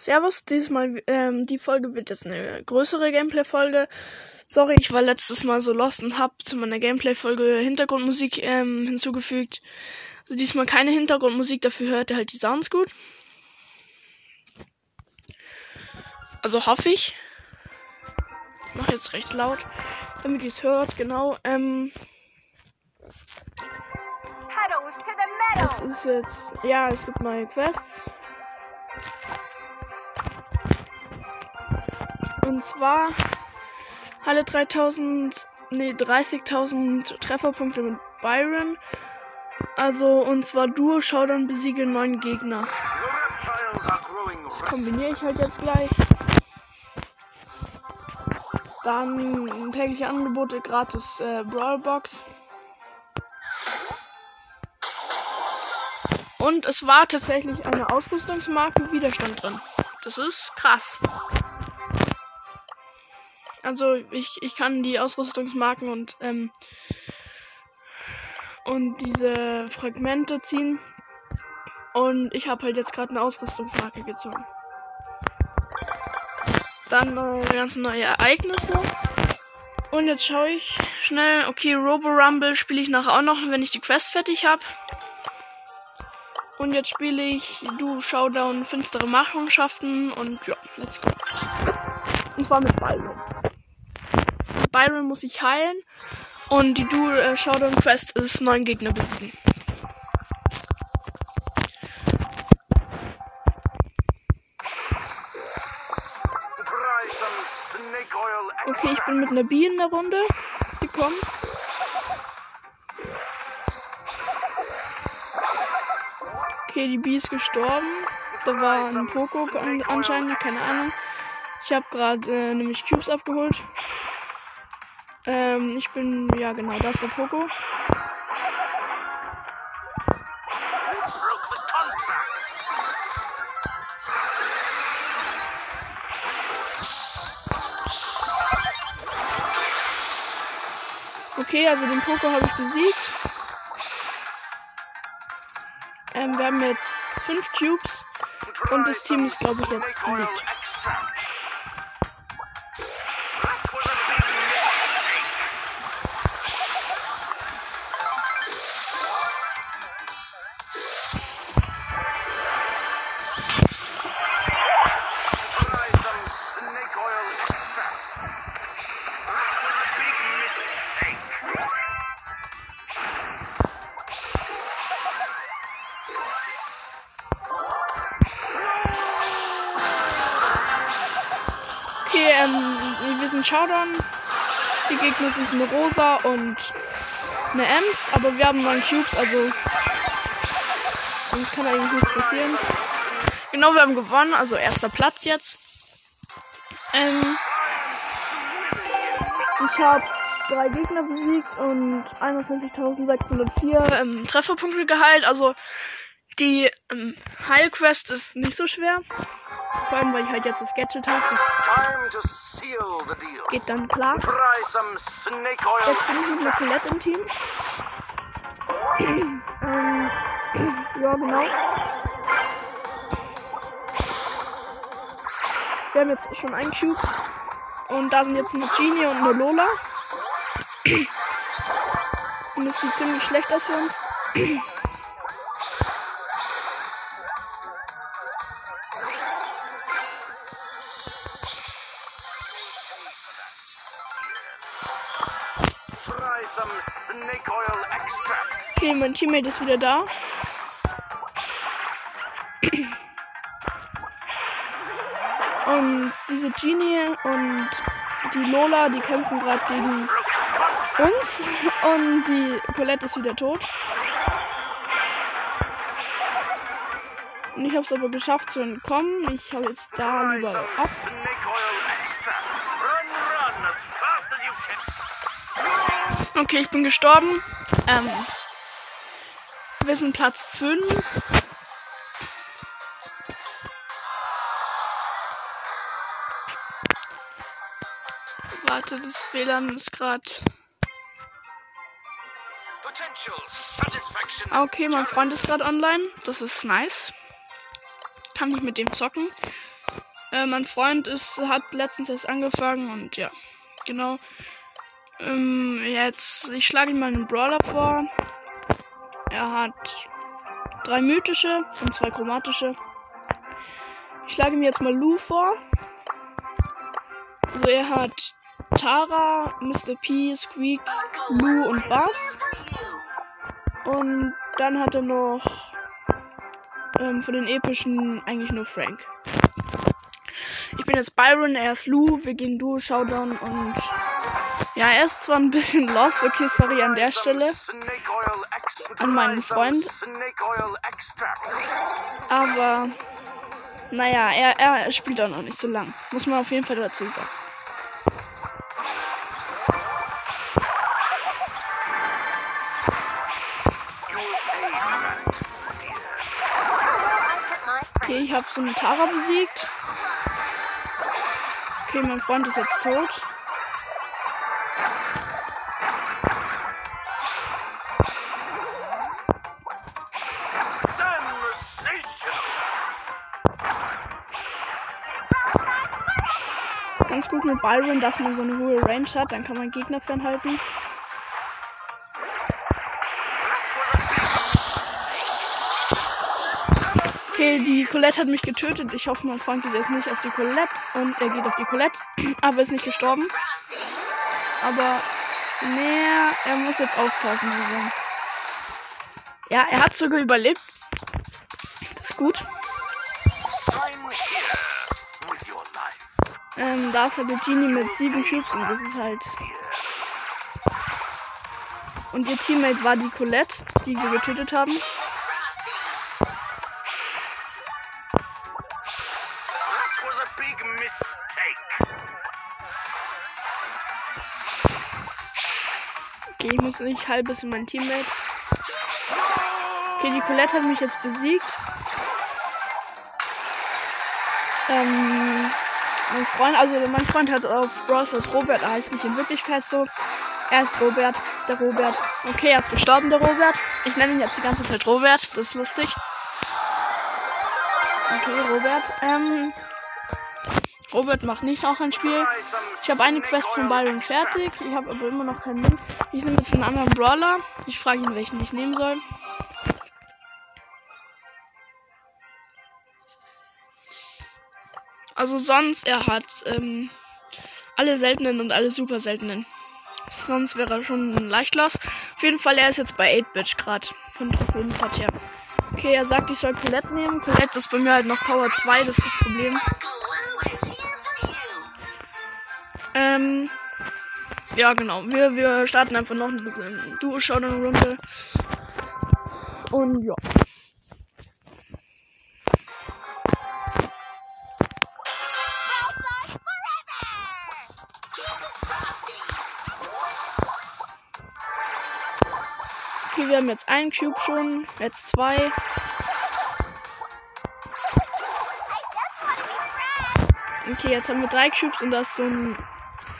Servus, diesmal, ähm, die Folge wird jetzt eine größere Gameplay-Folge. Sorry, ich war letztes Mal so lost und hab zu meiner Gameplay-Folge Hintergrundmusik ähm, hinzugefügt. Also diesmal keine Hintergrundmusik, dafür hört ihr halt die Sounds gut. Also hoffe ich. Ich mach jetzt recht laut, damit ihr es hört, genau. Ähm, es ist jetzt, ja, es gibt neue Quests. Und zwar alle 3000, nee, 30.000 Trefferpunkte mit Byron. Also, und zwar Duo Showdown besiege neun Gegner. Das kombiniere ich halt jetzt gleich. Dann tägliche Angebote, gratis äh, Brawlbox. Und es war tatsächlich eine Ausrüstungsmarke Widerstand drin. Das ist krass. Also ich, ich kann die Ausrüstungsmarken und ähm, und diese Fragmente ziehen. Und ich habe halt jetzt gerade eine Ausrüstungsmarke gezogen. Dann äh, ganz neue Ereignisse. Und jetzt schaue ich schnell. Okay, Robo Rumble spiele ich nachher auch noch, wenn ich die Quest fertig habe. Und jetzt spiele ich Du Showdown finstere Machenschaften und ja, let's go. Und zwar mit Byron. Byron muss ich heilen. Und die Du äh, Showdown Quest ist neun Gegner besiegen. Okay, ich bin mit einer Bee in der Runde gekommen. Okay, die Bee ist gestorben. Da war ein Poco an, anscheinend, keine Ahnung. Ich habe gerade äh, nämlich Cubes abgeholt. Ähm, ich bin, ja genau, das ist der Poco. Okay, also den Poco habe ich besiegt. Ähm, wir haben jetzt fünf Cubes und das Team ist, glaube ich, jetzt besiegt. Sind Showdown. Die Gegner sind eine Rosa und eine Ems, aber wir haben neun Cubes, also uns kann eigentlich nichts passieren. Genau, wir haben gewonnen, also erster Platz jetzt. Ähm, ich habe drei Gegner besiegt und 21.604 ähm, Trefferpunkte geheilt. Also die ähm, Heilquest ist nicht so schwer. Vor allem, weil ich halt jetzt das Gadget habe. Geht dann klar. Jetzt bin ich mit einer Colette im Team. ähm, ja, genau. Wir haben jetzt schon einen Cube. Und da sind jetzt eine Genie und eine Lola. Und das sieht ziemlich schlecht aus für uns. Mein Teammate ist wieder da. Und diese Genie und die Lola, die kämpfen gerade gegen uns. Und die Colette ist wieder tot. Und ich habe es aber geschafft zu entkommen. Ich habe jetzt da lieber ab. Okay, ich bin gestorben. Ähm, wir sind Platz 5. Warte, das WLAN ist gerade. Okay, mein Freund ist gerade online. Das ist nice. Kann ich mit dem zocken. Äh, mein Freund ist, hat letztens erst angefangen und ja, genau. Ähm, jetzt, ich schlage ihm mal einen Brawler vor. Er hat drei mythische und zwei chromatische. Ich schlage ihm jetzt mal Lou vor. Also er hat Tara, Mr. P, Squeak, Lou und Buff. Und dann hat er noch ähm, von den epischen eigentlich nur Frank. Ich bin jetzt Byron, er ist Lou, wir gehen Duo Showdown und ja, er ist zwar ein bisschen lost, okay, sorry an der Stelle. An meinen Freund. Aber naja, er, er spielt auch noch nicht so lang. Muss man auf jeden Fall dazu sagen. Okay, ich habe so eine Tara besiegt. Okay, mein Freund ist jetzt tot. Mit Byron, dass man so eine hohe Range hat, dann kann man Gegner fernhalten. Okay, die Colette hat mich getötet. Ich hoffe, mein Freund geht jetzt nicht auf die Colette. Und er geht auf die Colette. Aber ist nicht gestorben. Aber, nee, er muss jetzt aufpassen. Also. Ja, er hat sogar überlebt. Das ist gut. Da ist halt der Genie mit sieben Cubes und das ist halt. Und ihr Teammate war die Colette, die wir getötet haben. Okay, ich muss nicht halb bis in mein Teammate. Okay, die Colette hat mich jetzt besiegt. Ähm, mein Freund, also mein Freund hat auf Bros. Robert, er heißt nicht in Wirklichkeit so. Er ist Robert, der Robert. Okay, er ist gestorben, der Robert. Ich nenne ihn jetzt die ganze Zeit Robert, das ist lustig. Okay, Robert. Ähm, Robert macht nicht auch ein Spiel. Ich habe eine Quest von Byron fertig. Ich habe aber immer noch keinen Link. Ich nehme jetzt einen anderen Brawler. Ich frage ihn, welchen ich nehmen soll. Also sonst, er hat ähm, alle seltenen und alle super seltenen. Sonst wäre er schon leicht los. Auf jeden Fall, er ist jetzt bei 8-Bit gerade. Von Trophäenpart her. Okay, er sagt, ich soll Colette nehmen. Colette ist bei mir halt noch Power 2, das ist das Problem. Ähm, ja, genau. Wir, wir starten einfach noch eine Duo-Showdown-Runde. Und ja. Wir haben jetzt einen Cube schon, jetzt zwei. Okay, jetzt haben wir drei Cubes und das ist so ein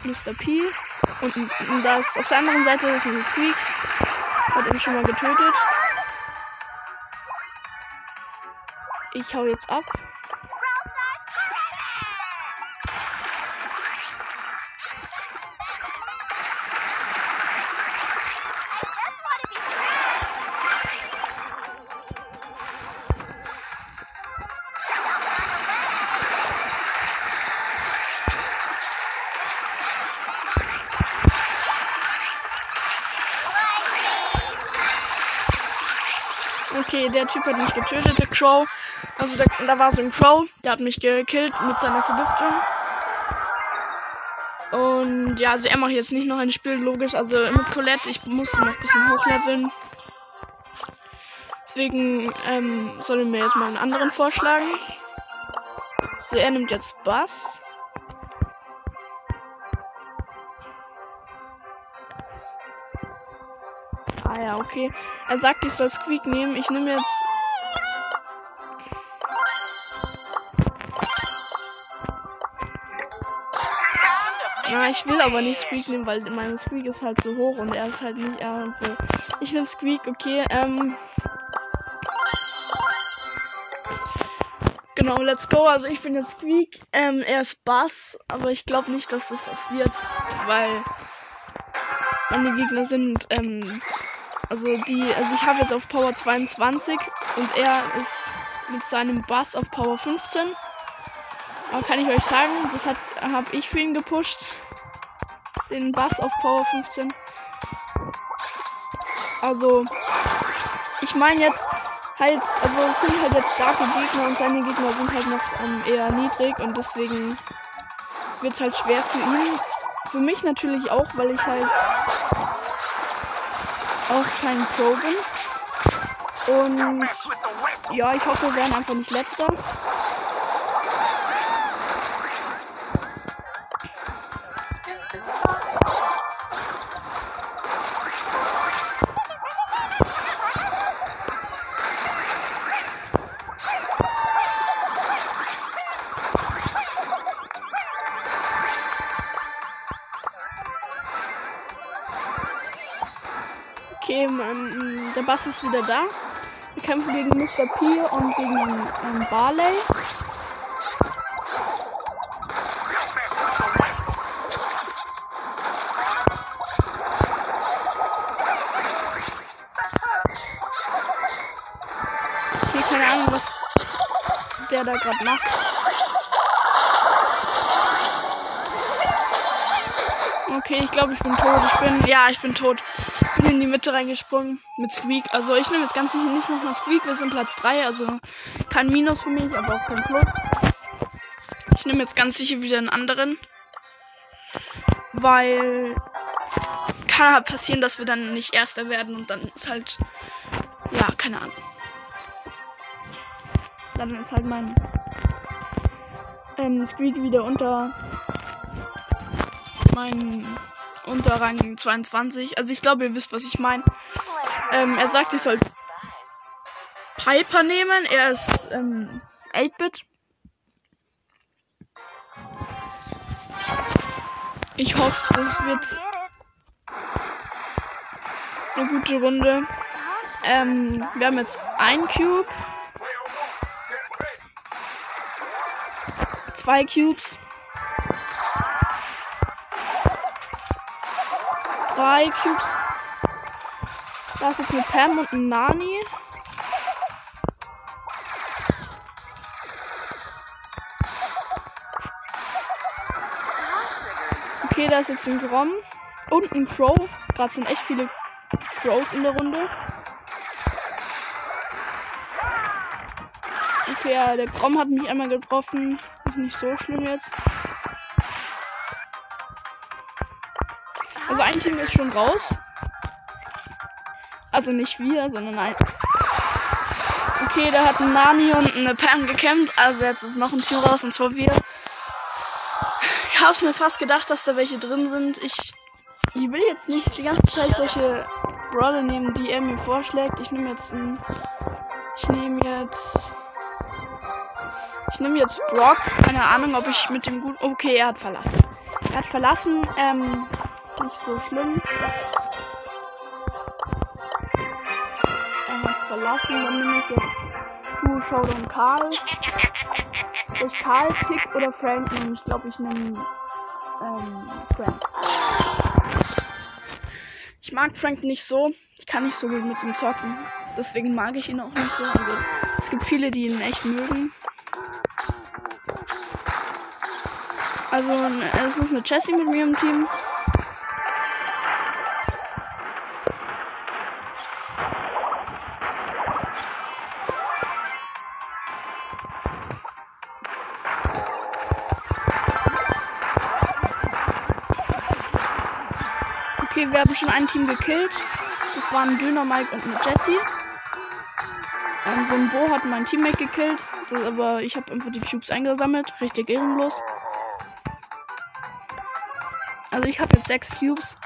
Mr. P. Und, und das auf der anderen Seite ist ein Squeak. Hat ihn schon mal getötet. Ich hau jetzt ab. Der Typ hat mich getötet, der Crow. Also da, da war so ein Crow, der hat mich gekillt mit seiner Vergiftung. Und ja, also er macht jetzt nicht noch ein Spiel, logisch. Also mit Colette, ich musste noch ein bisschen hochleveln. Deswegen ähm, soll mir jetzt mal einen anderen vorschlagen. Also er nimmt jetzt Bass. Ah ja, okay. Er sagt, ich soll Squeak nehmen. Ich nehme jetzt. Na, ich will aber nicht Squeak nehmen, weil mein Squeak ist halt so hoch und er ist halt nicht. Äh, ich nehme Squeak, okay. Ähm. Genau, Genau, let's go. Also ich bin jetzt Squeak, ähm, er ist Bass, aber ich glaube nicht, dass das was wird, weil meine Gegner sind, ähm, also die, also ich habe jetzt auf Power 22 und er ist mit seinem Bass auf Power 15. Aber kann ich euch sagen, das hat habe ich für ihn gepusht. Den Bass auf Power 15. Also ich meine jetzt halt, also es sind halt jetzt starke Gegner und seine Gegner sind halt noch ähm, eher niedrig und deswegen wird es halt schwer für ihn. Für mich natürlich auch, weil ich halt auch kein Pro bin. Und ja, ich hoffe, wir werden einfach nicht letzter. Bass ist wieder da. Wir kämpfen gegen Mr. P und gegen ähm, Barley. Okay, keine Ahnung, was der da gerade macht. Okay, ich glaube, ich bin tot. Ich bin, ja, ich bin tot bin in die Mitte reingesprungen mit Squeak. Also ich nehme jetzt ganz sicher nicht nochmal Squeak. Wir sind Platz 3, also kein Minus für mich, aber auch kein Plus. Ich nehme jetzt ganz sicher wieder einen anderen. Weil kann halt passieren, dass wir dann nicht Erster werden und dann ist halt, ja, keine Ahnung. Dann ist halt mein ähm, Squeak wieder unter mein unter Rang 22. Also ich glaube, ihr wisst, was ich meine. Ähm, er sagt, ich soll Piper nehmen. Er ist ähm, 8-Bit. Ich hoffe, es wird eine gute Runde. Ähm, wir haben jetzt ein Cube. Zwei Cubes. Drei Cubes. Da ist eine Pam und ein Nani. Okay, da ist jetzt ein Grom und ein Crow. Gerade sind echt viele Crows in der Runde. Okay, ja, der Grom hat mich einmal getroffen. Ist nicht so schlimm jetzt. Ein Team ist schon raus. Also nicht wir, sondern ein. Okay, da hat ein Nani und eine Pam gekämpft. Also jetzt ist noch ein Team raus und zwar wir. Ich hab's mir fast gedacht, dass da welche drin sind. Ich, ich will jetzt nicht die ganze Zeit solche Brawler nehmen, die er mir vorschlägt. Ich nehme jetzt ein. Ich nehme jetzt. Ich nehme jetzt Brock. Keine Ahnung, ob ich mit dem gut. Okay, er hat verlassen. Er hat verlassen. Ähm, nicht so schlimm. Er hat verlassen, dann nehme ich jetzt Du, Showdown Karl. Soll ich Karl, Tick oder Frank nehmen? Ich glaube, ich nehme ähm, Frank. Ich mag Frank nicht so. Ich kann nicht so gut mit ihm zocken. Deswegen mag ich ihn auch nicht so. Also, es gibt viele, die ihn echt mögen. Also, es ist eine Jessie mit mir im Team. Okay, wir haben schon ein Team gekillt. Das waren Döner Mike und eine Jessie. Ähm, so ein Bo hat mein Teammate gekillt. Das, aber ich habe einfach die Cubes eingesammelt. Richtig ehrenlos. Also ich habe jetzt sechs Cubes.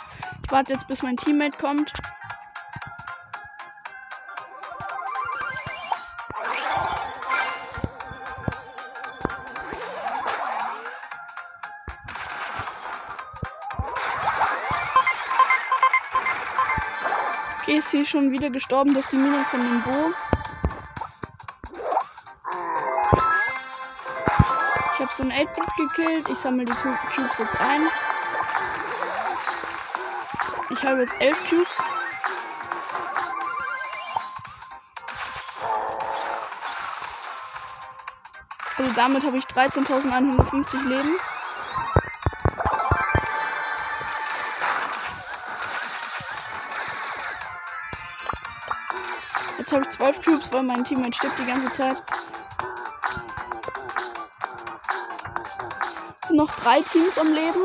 Ich warte jetzt, bis mein Teammate kommt. Schon wieder gestorben durch die Mine von dem Bo. so ein 8-Bit gekillt. Ich sammle die Cubes jetzt ein. Ich habe jetzt 11 Cubes. Also damit habe ich 13.150 Leben. Habe ich 12 Cubes, weil mein Teammate stirbt die ganze Zeit. Es sind noch drei Teams am Leben.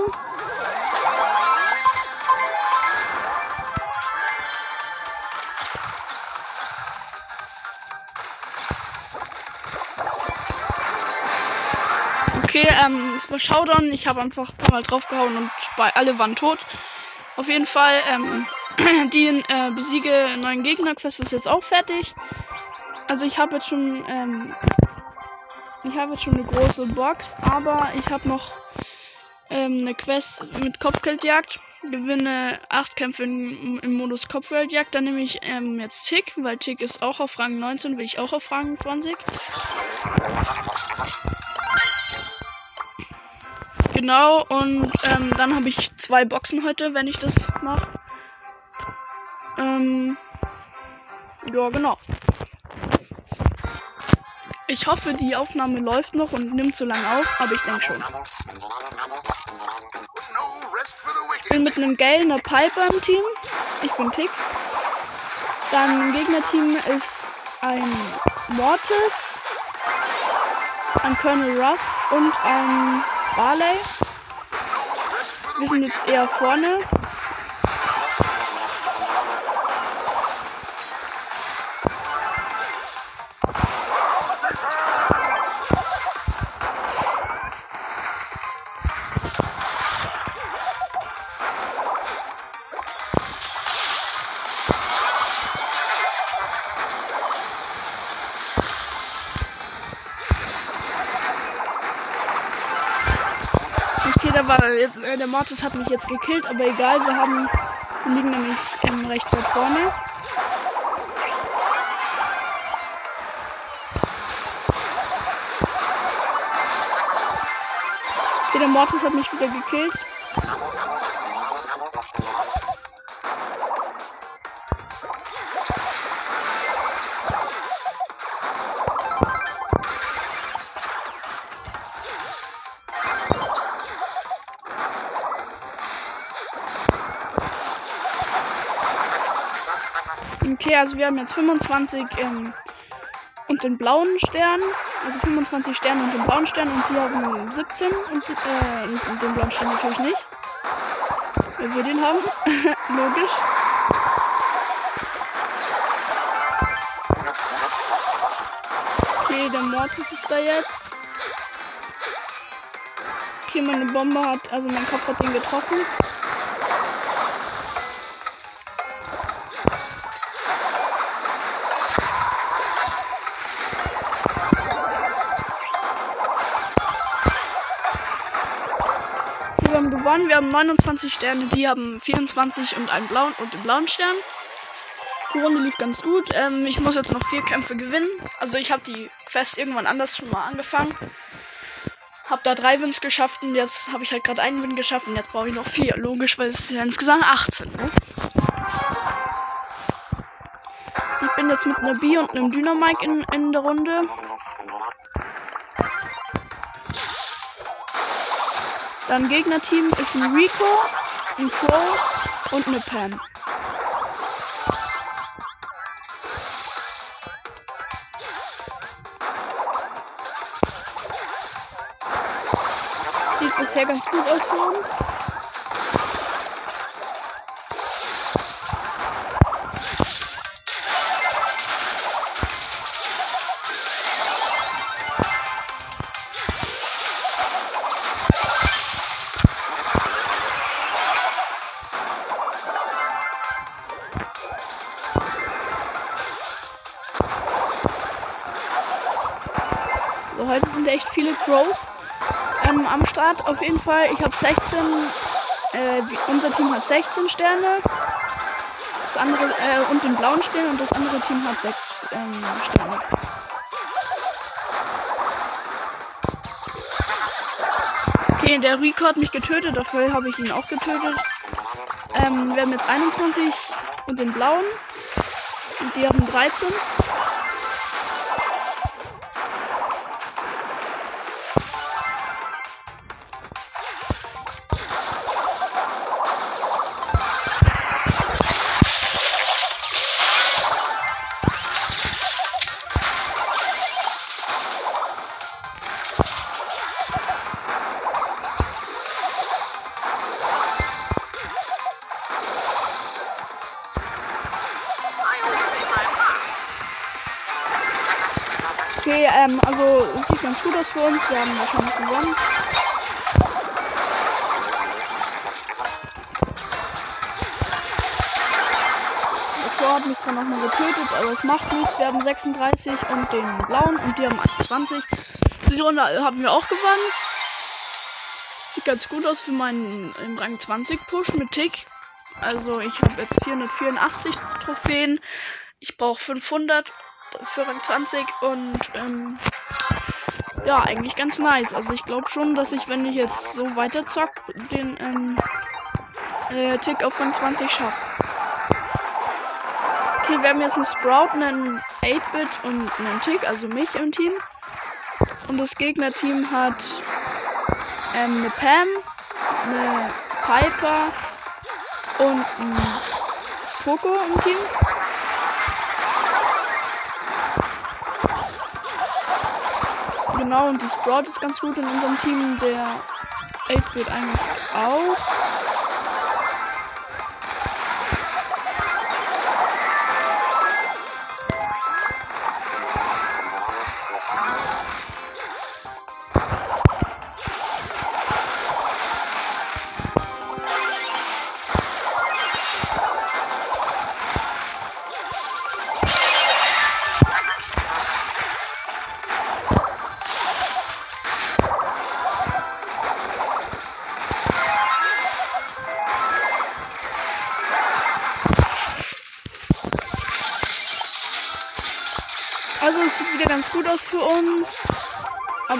Okay, ähm, es war Showdown. Ich habe einfach ein paar Mal draufgehauen und alle waren tot. Auf jeden Fall, ähm, die äh, besiege neuen Gegner Quest ist jetzt auch fertig. Also ich habe jetzt schon, ähm, ich habe jetzt schon eine große Box, aber ich habe noch ähm, eine Quest mit Kopfgeldjagd. Gewinne acht Kämpfe in, im Modus Kopfgeldjagd. Dann nehme ich ähm, jetzt Tick, weil Tick ist auch auf Rang 19, will ich auch auf Rang 20. Genau, und ähm, dann habe ich zwei Boxen heute, wenn ich das mache. Ähm, ja, genau. Ich hoffe, die Aufnahme läuft noch und nimmt so lange auf, aber ich denke schon. Ich bin mit einem gelben Piper im Team. Ich bin Tick. Dann im Gegnerteam ist ein Mortis, ein Colonel Russ und ein Barley. Wir sind jetzt eher vorne. Da war jetzt, äh, der Mortis hat mich jetzt gekillt, aber egal, wir haben, wir liegen nämlich ähm, recht weit vorne. Der Mortis hat mich wieder gekillt. Also wir haben jetzt 25 ähm, und den blauen Stern. Also 25 Sterne und den blauen Stern und sie haben 17 und, äh, und, den blauen Stern natürlich nicht. Weil wir den haben. Logisch. Okay, der Mortis ist da jetzt. Okay, meine Bombe hat, also mein Kopf hat den getroffen. Haben gewonnen, wir haben 29 Sterne, die haben 24 und einen blauen und den blauen Stern. Die Runde lief ganz gut. Ähm, ich muss jetzt noch vier Kämpfe gewinnen. Also ich habe die Quest irgendwann anders schon mal angefangen. Hab da drei Wins geschafft und jetzt habe ich halt gerade einen Win geschafft und jetzt brauche ich noch vier. Logisch, weil es ja insgesamt 18. Ne? Ich bin jetzt mit einer B und einem Dynamike in, in der Runde. Dann Gegnerteam ist ein Rico, ein Crow und eine Pam. Sieht bisher ganz gut aus für uns. Start. Auf jeden Fall, ich habe 16, äh, unser Team hat 16 Sterne. Das andere, äh, und den blauen Stern und das andere Team hat 6 ähm, Sterne. Okay, der Rico hat mich getötet, dafür habe ich ihn auch getötet. Ähm, wir haben jetzt 21 und den blauen. Und die haben 13. uns. Wir haben wahrscheinlich gewonnen. Der hat mich zwar nochmal getötet, aber es macht nichts. Wir haben 36 und den blauen und die haben 21. Diese Runde haben wir auch gewonnen. Sieht ganz gut aus für meinen Rang 20 Push mit Tick. Also ich habe jetzt 484 Trophäen. Ich brauche 500 für Rang 20 und ähm, ja, eigentlich ganz nice. Also ich glaube schon, dass ich, wenn ich jetzt so weiter zock, den ähm, äh, Tick auf Rang 20 schaffe. Okay, wir haben jetzt einen Sprout, einen 8-Bit und einen Tick, also mich im Team. Und das Gegnerteam hat ähm, eine Pam, eine Piper und ein Poco im Team. Genau, und die Sprout ist ganz gut in unserem Team. Der 8 wird eigentlich auch.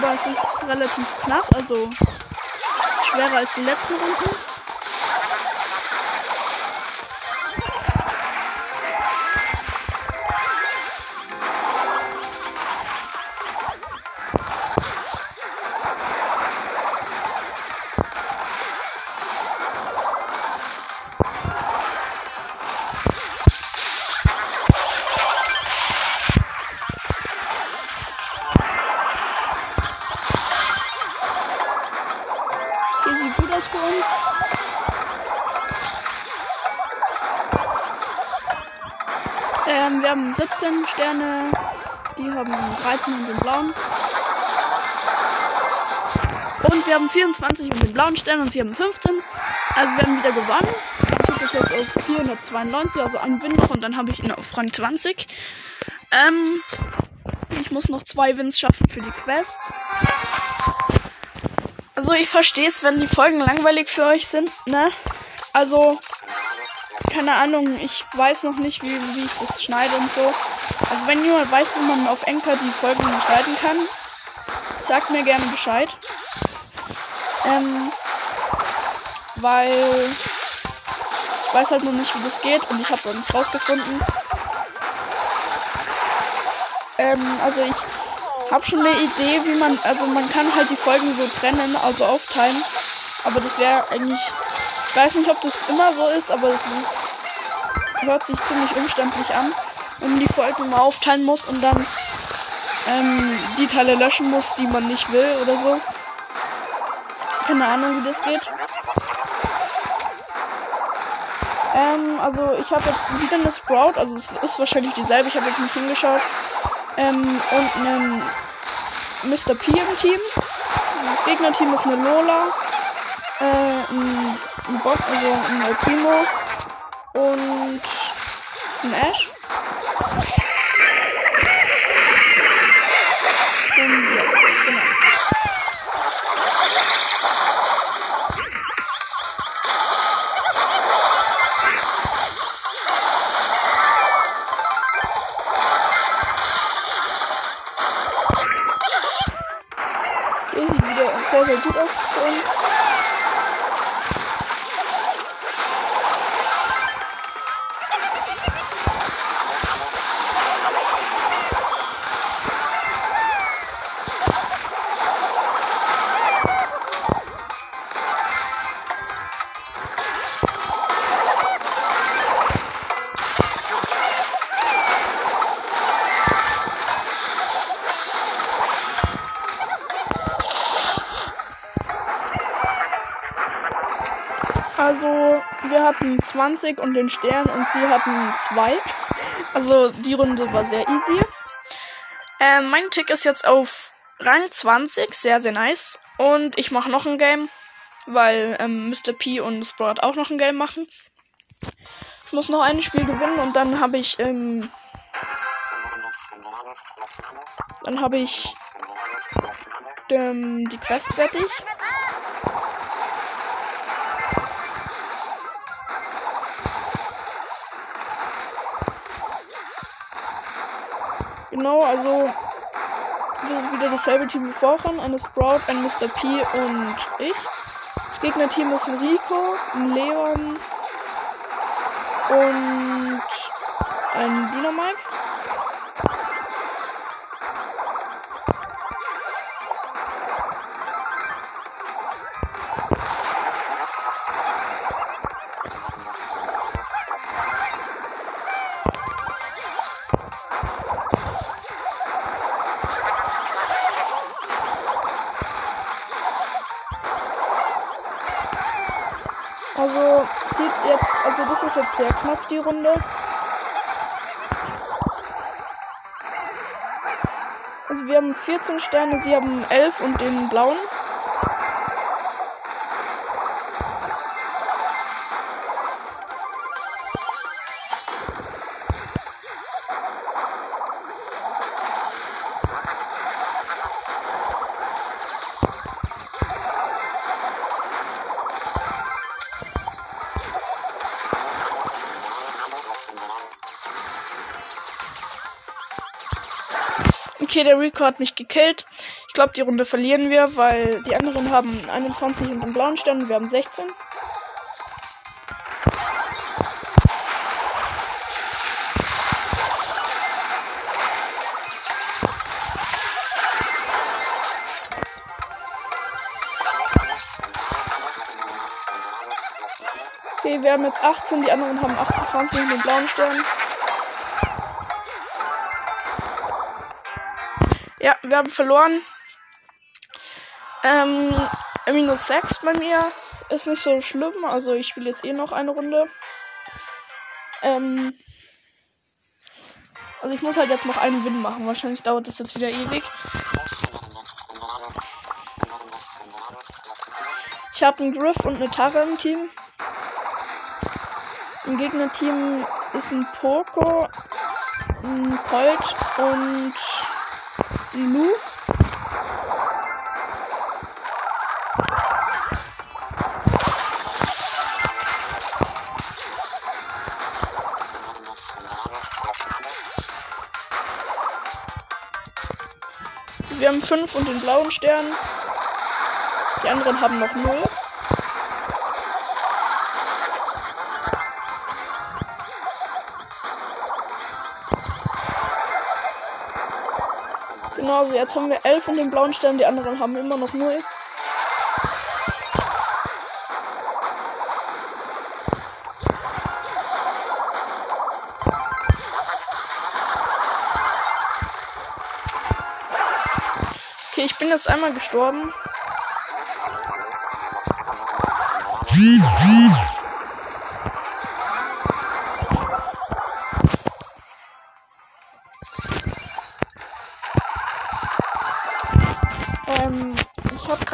Aber es ist relativ knapp, also schwerer als die letzten Runden. 14 Sterne. Die haben 13 und den blauen. Und wir haben 24 und den blauen Stern und sie haben 15. Also wir haben wieder gewonnen. Ich habe jetzt auf 492, also einen Win noch und dann habe ich ihn auf Rang 20. Ähm, ich muss noch zwei Wins schaffen für die Quest. Also ich verstehe es, wenn die Folgen langweilig für euch sind, ne? Also, keine Ahnung, ich weiß noch nicht, wie, wie ich das schneide und so. Also wenn jemand weiß, wie man auf Enker die Folgen schneiden kann, sagt mir gerne Bescheid. Ähm, weil ich weiß halt noch nicht, wie das geht und ich habe es auch nicht rausgefunden. Ähm, also ich habe schon eine Idee, wie man, also man kann halt die Folgen so trennen, also aufteilen. Aber das wäre eigentlich, ich weiß nicht, ob das immer so ist, aber es hört sich ziemlich umständlich an, man die Folgen mal aufteilen muss und dann ähm, die Teile löschen muss, die man nicht will oder so. Keine Ahnung, wie das geht. Ähm, also ich habe jetzt wieder eine Sprout, also es ist wahrscheinlich dieselbe, ich habe jetzt nicht hingeschaut. Ähm, und einen Mr. P im Team. Das Gegnerteam ist eine Lola, äh, ein, ein Bob, also ein El Primo und ein Ash. 20 und den Stern und sie hatten 2. Also, die Runde war sehr easy. Äh, mein Tick ist jetzt auf Rang 20, sehr, sehr nice. Und ich mache noch ein Game, weil ähm, Mr. P und Sprout auch noch ein Game machen. Ich muss noch ein Spiel gewinnen und dann habe ich, ähm, dann habe ich ähm, die Quest fertig. Genau, also wieder dasselbe Team wie vorhin. Eine Sprout, ein Mr. P und ich. Das Gegnerteam ist ein Rico, ein Leon und ein Dynamite. Knapp die Runde. Also wir haben 14 Sterne, sie haben 11 und den blauen. Okay, der Rico hat mich gekillt. Ich glaube, die Runde verlieren wir, weil die anderen haben 21 und den blauen Stern und wir haben 16. Okay, wir haben jetzt 18, die anderen haben 28 und den blauen Stern. Ja, wir haben verloren. Ähm, minus 6 bei mir. Ist nicht so schlimm. Also ich spiele jetzt eh noch eine Runde. Ähm, also ich muss halt jetzt noch einen Win machen. Wahrscheinlich dauert das jetzt wieder ewig. Ich habe einen Griff und eine Tara im Team. Im Gegnerteam ist ein Poco, ein Colt und ein Lu. Wir haben fünf und den blauen Stern. Die anderen haben noch null. Genau, also jetzt haben wir 11 und den blauen Stern, die anderen haben immer noch 0. Okay, ich bin jetzt einmal gestorben.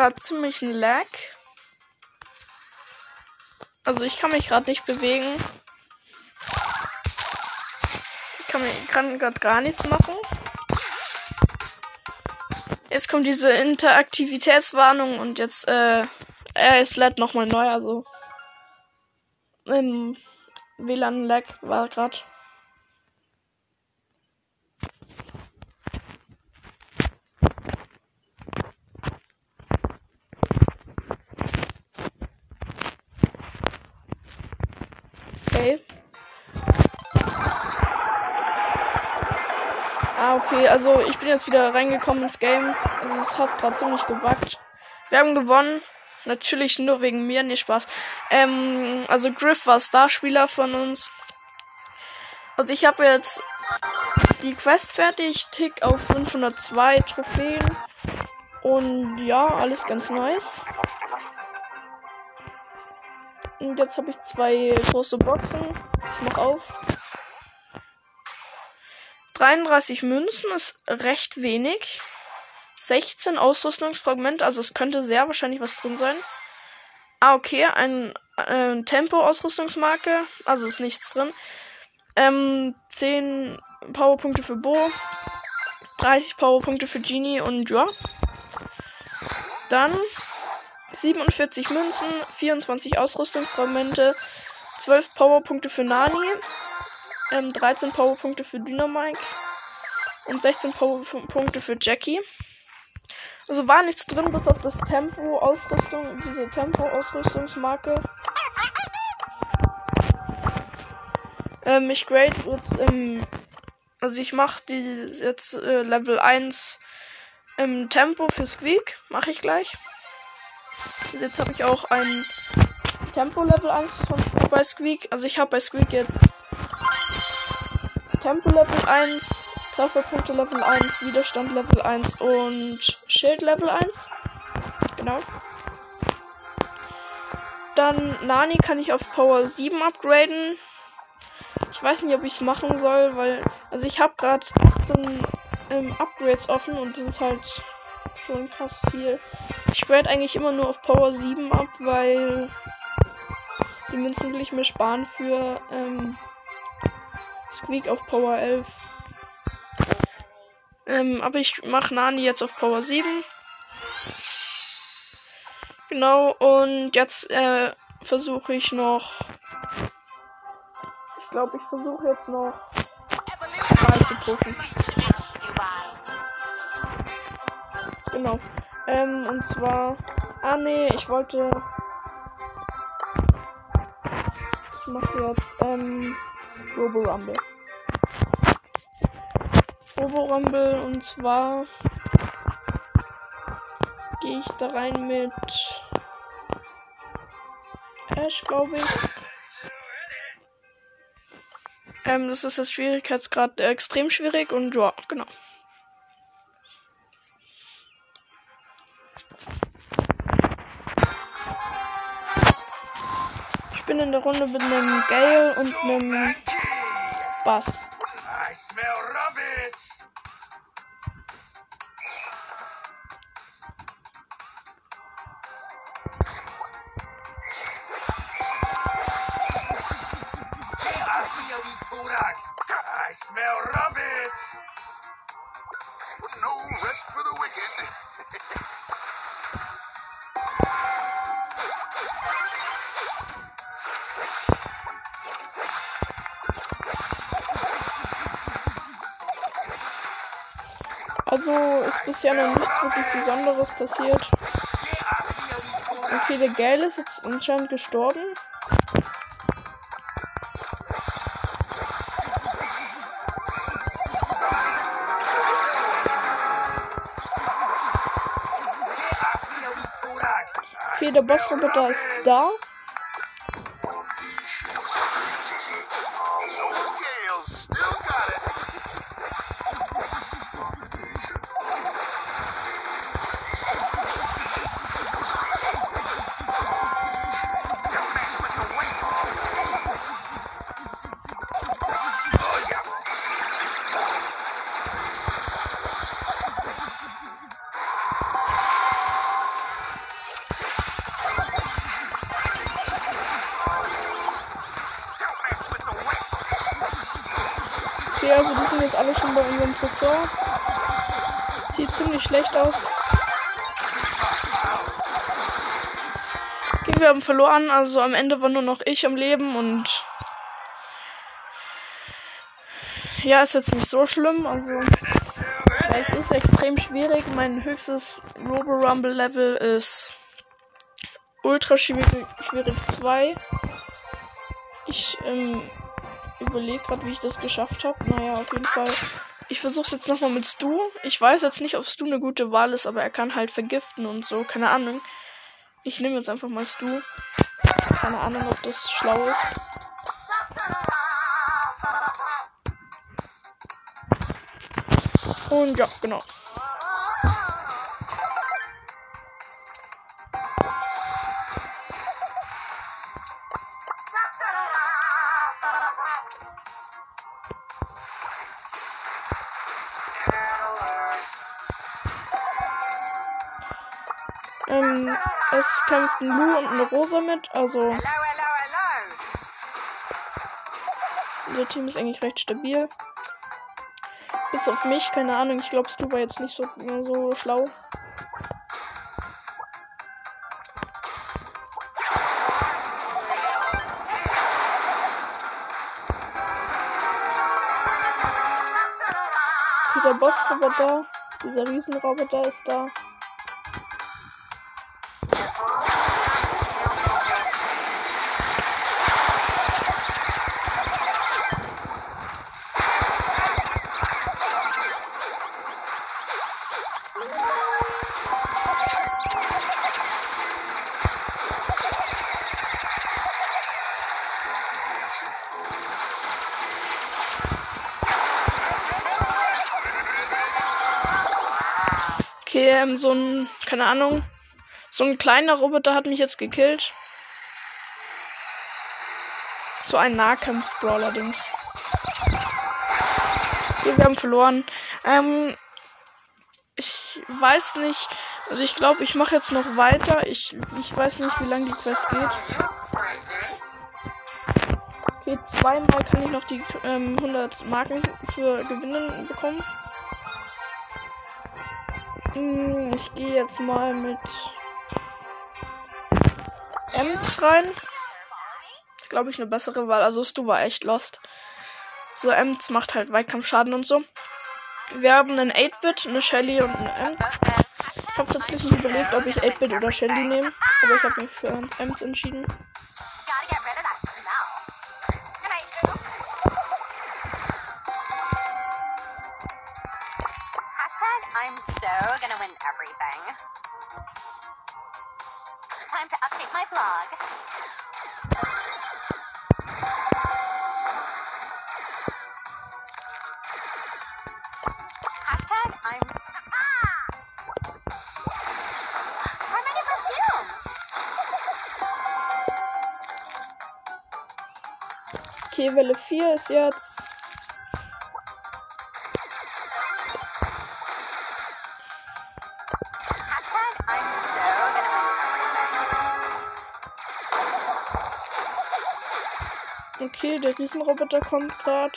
Gerade ziemlich einen Lag. Also ich kann mich gerade nicht bewegen. Ich kann, kann gerade gar nichts machen. Jetzt kommt diese Interaktivitätswarnung und jetzt, äh, er ist lädt nochmal neu, also. Im WLAN-Lag war gerade. Okay. Ah, okay. Also ich bin jetzt wieder reingekommen ins Game. Also es hat gerade ziemlich gebackt. Wir haben gewonnen. Natürlich nur wegen mir, nee, Spaß. Ähm, also Griff war Starspieler von uns. Also ich habe jetzt die Quest fertig, tick auf 502 Trophäen. Und ja, alles ganz nice. Und jetzt habe ich zwei große Boxen. Ich mach auf. 33 Münzen ist recht wenig. 16 Ausrüstungsfragmente, also es könnte sehr wahrscheinlich was drin sein. Ah, okay, ein äh, Tempo-Ausrüstungsmarke, also ist nichts drin. Ähm, 10 Powerpunkte für Bo, 30 Powerpunkte für Genie und ja. Dann 47 Münzen, 24 Ausrüstungsfragmente, 12 Powerpunkte für Nani, ähm, 13 Powerpunkte für Dynamike und 16 Powerpunkte für Jackie. Also war nichts drin, bis auf das Tempo-Ausrüstung, diese Tempo-Ausrüstungsmarke. Ähm, ich grade jetzt im, also ich mache die jetzt äh, Level 1 im Tempo für Squeak, mache ich gleich. Jetzt habe ich auch ein Tempo Level 1 von, bei Squeak. Also ich habe bei Squeak jetzt Tempo Level 1, Trefferpunkte Level 1, Widerstand Level 1 und Schild Level 1. Genau. Dann Nani kann ich auf Power 7 upgraden. Ich weiß nicht, ob ich es machen soll, weil. Also ich habe gerade 18 ähm, Upgrades offen und das ist halt schon krass viel. Ich grade eigentlich immer nur auf Power 7 ab, weil die Münzen will ich mir sparen für ähm, Squeak auf Power 11. Ähm, aber ich mache Nani jetzt auf Power 7. Genau, und jetzt äh, versuche ich noch. Ich glaube, ich versuche jetzt noch mal zu pushen. Genau. Ähm, und zwar. Ah nee, ich wollte. Ich mache jetzt ähm, Robo Rumble. Robo Rumble und zwar gehe ich da rein mit Ash, glaube ich. Ähm, das ist das Schwierigkeitsgrad äh, extrem schwierig und ja, genau. Runde mit einem Gale und einem Bass. Besonderes passiert. Okay, der Gale ist jetzt anscheinend gestorben. Okay, der Bossroboter ist da. Bei unserem Tresor. Sieht ziemlich schlecht aus. Okay, wir haben verloren, also am Ende war nur noch ich am Leben und ja, ist jetzt nicht so schlimm, also ja, es ist extrem schwierig. Mein höchstes Robo Rumble Level ist ultra schwierig, schwierig 2. Ich ähm, überlege gerade, wie ich das geschafft habe. Naja, auf jeden Fall. Ich versuche es jetzt nochmal mit Stu. Ich weiß jetzt nicht, ob Stu eine gute Wahl ist, aber er kann halt vergiften und so. Keine Ahnung. Ich nehme jetzt einfach mal Stu. Keine Ahnung, ob das schlau ist. Und ja, genau. Ähm, es kämpft ein Lu und eine Rosa mit, also unser Team ist eigentlich recht stabil. Bis auf mich, keine Ahnung, ich glaube, Stu war jetzt nicht so, so schlau. Der Bossroboter, dieser Riesenroboter ist da. Ähm, so ein, keine Ahnung, so ein kleiner Roboter hat mich jetzt gekillt. So ein Nahkampf-Brawler-Ding. Wir haben verloren. Ähm, ich weiß nicht, also ich glaube, ich mache jetzt noch weiter. Ich, ich weiß nicht, wie lange die Quest geht. Okay, zweimal kann ich noch die ähm, 100 Marken für Gewinnen bekommen. Hm, Ich gehe jetzt mal mit Ems rein. Ist, glaube ich, eine bessere Wahl. Also Stu war echt lost. So, Ems macht halt Weitkampfschaden und so. Wir haben einen 8-Bit, eine Shelly und eine Ems. Ich habe tatsächlich überlegt, ob ich 8-Bit oder Shelly nehme. Aber ich habe mich für Ems entschieden. Welle 4 ist jetzt. Okay, der Riesenroboter kommt gerade.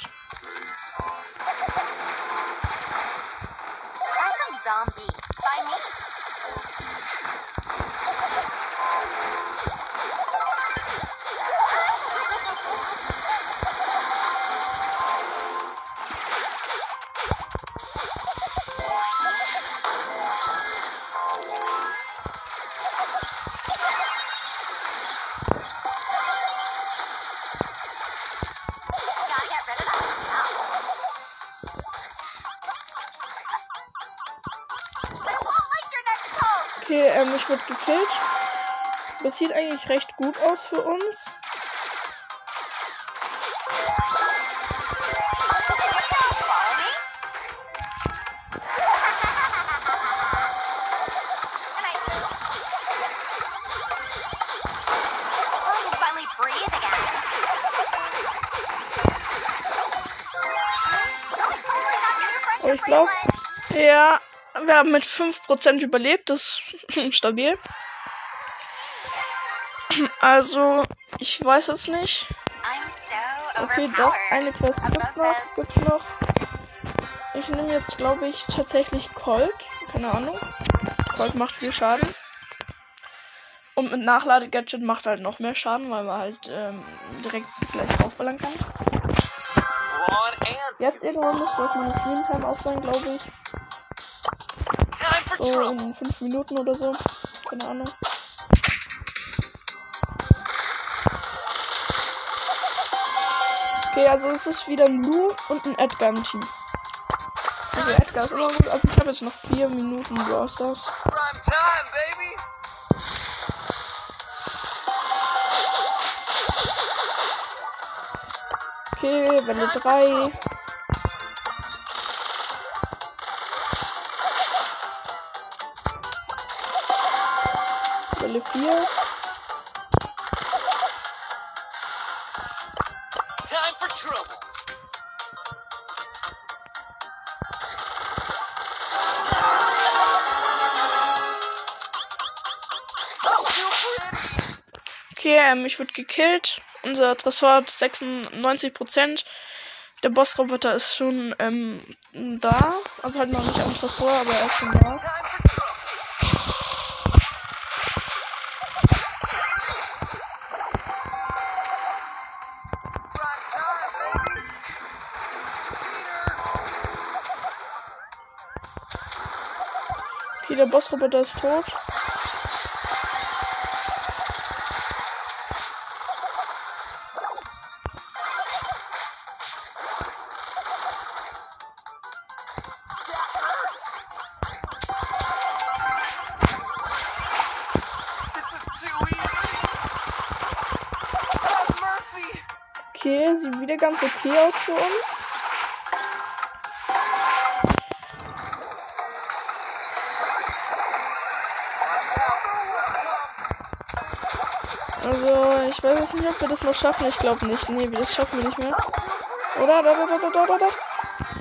Sieht eigentlich recht gut aus für uns. Oh, ich glaube, ja, wir haben mit 5% überlebt. Das ist stabil. Also, ich weiß es nicht. Okay, doch, eine Quest gibt's noch. Gibt's noch. Ich nehme jetzt, glaube ich, tatsächlich Colt. Keine Ahnung. Colt macht viel Schaden. Und mit Nachladegadget macht halt noch mehr Schaden, weil man halt ähm, direkt gleich draufballern kann. Jetzt irgendwann müsste auch meine Streamtime aus sein, glaube ich. So in 5 Minuten oder so. Keine Ahnung. Okay, also es ist wieder ein Lou und ein Edgar im Team. Also Edgar ist immer gut. Also ich habe jetzt noch vier Minuten Brawl Stars. Okay, Welle 3. Welle 4. ähm, ich wurde gekillt. Unser Tresor hat 96%. Der Bossroboter ist schon ähm, da. Also halt noch nicht am Tresor, aber er ist schon da. Okay, der Bossroboter ist tot. Okay, sieht wieder ganz okay aus für uns. Also, ich weiß nicht, ob wir das noch schaffen. Ich glaube nicht. Nee, das schaffen wir nicht mehr. Oder? Da, da, da, da, da, da.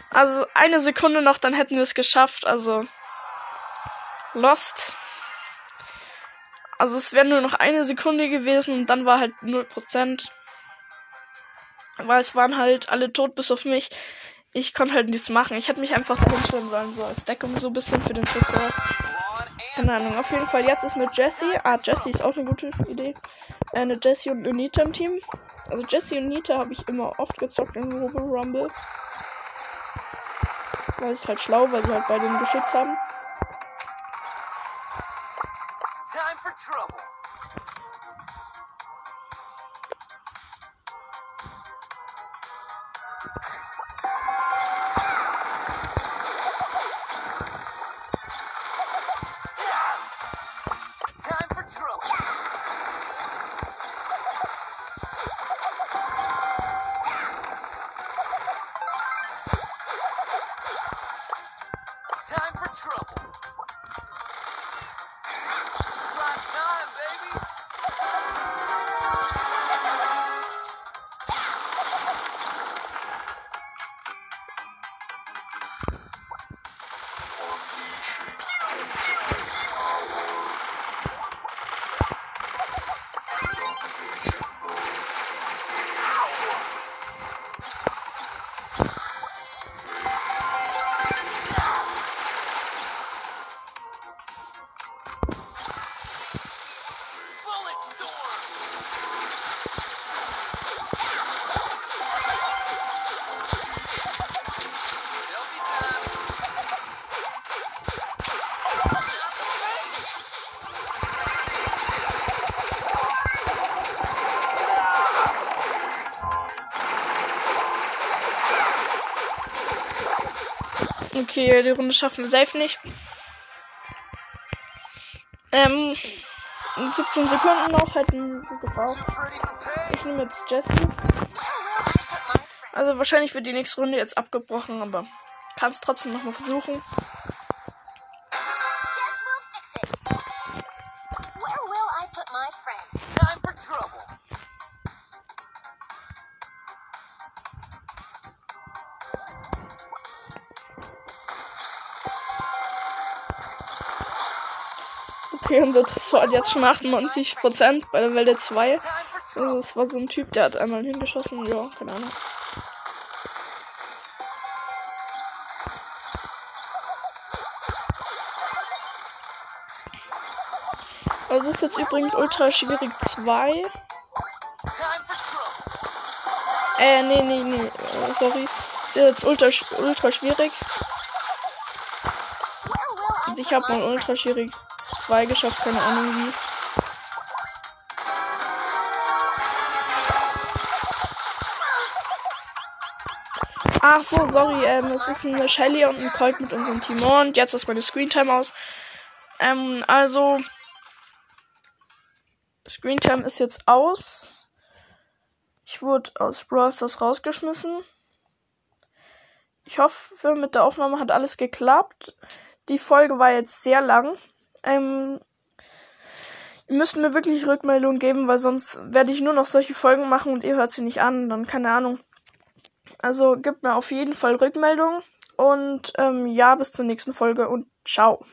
Also, eine Sekunde noch, dann hätten wir es geschafft. Also, Lost. Also, es wäre nur noch eine Sekunde gewesen und dann war halt 0%. Weil es waren halt alle tot, bis auf mich. Ich konnte halt nichts machen. Ich hätte mich einfach dahin stellen sollen, so als Deckung, so ein bisschen für den Tresor. Keine Ahnung. Auf jeden Fall, jetzt ist eine Jessie. Ah, Jessie ist auch eine gute Idee. Äh, Eine Jessie und Nita im Team. Also Jessie und Nita habe ich immer oft gezockt im Robo Rumble. Weil es halt schlau, weil sie halt beide ein Geschütz haben. Okay, die Runde schaffen wir safe nicht. Ähm, 17 Sekunden noch hätten wir gebraucht. Ich nehme jetzt Jessie. Also wahrscheinlich wird die nächste Runde jetzt abgebrochen, aber kann es trotzdem nochmal versuchen. Okay, unser Tresor jetzt schon 98% bei der Welle 2. Time for Also es war so ein Typ, der hat einmal hingeschossen. Ja, keine Ahnung. Also es ist jetzt übrigens ultra schwierig 2. Time for trouble. Äh, nee, nee, nee. Äh, sorry. Es ist jetzt ultra, ultra schwierig. Also ich habe mal ultra schwierig 2 geschafft, keine Ahnung wie. Ach so, sorry, ähm, es ist eine Shelly und ein Colt mit unserem Team. Und jetzt ist meine Screentime aus. Ähm, also. Screentime ist jetzt aus. Ich wurde aus Brawl rausgeschmissen. Ich hoffe, mit der Aufnahme hat alles geklappt. Die Folge war jetzt sehr lang. Ähm, ihr müsst mir wirklich Rückmeldungen geben, weil sonst werde ich nur noch solche Folgen machen und ihr hört sie nicht an. Dann keine Ahnung. Also gebt mir auf jeden Fall Rückmeldung. Und ähm, ja, bis zur nächsten Folge und ciao.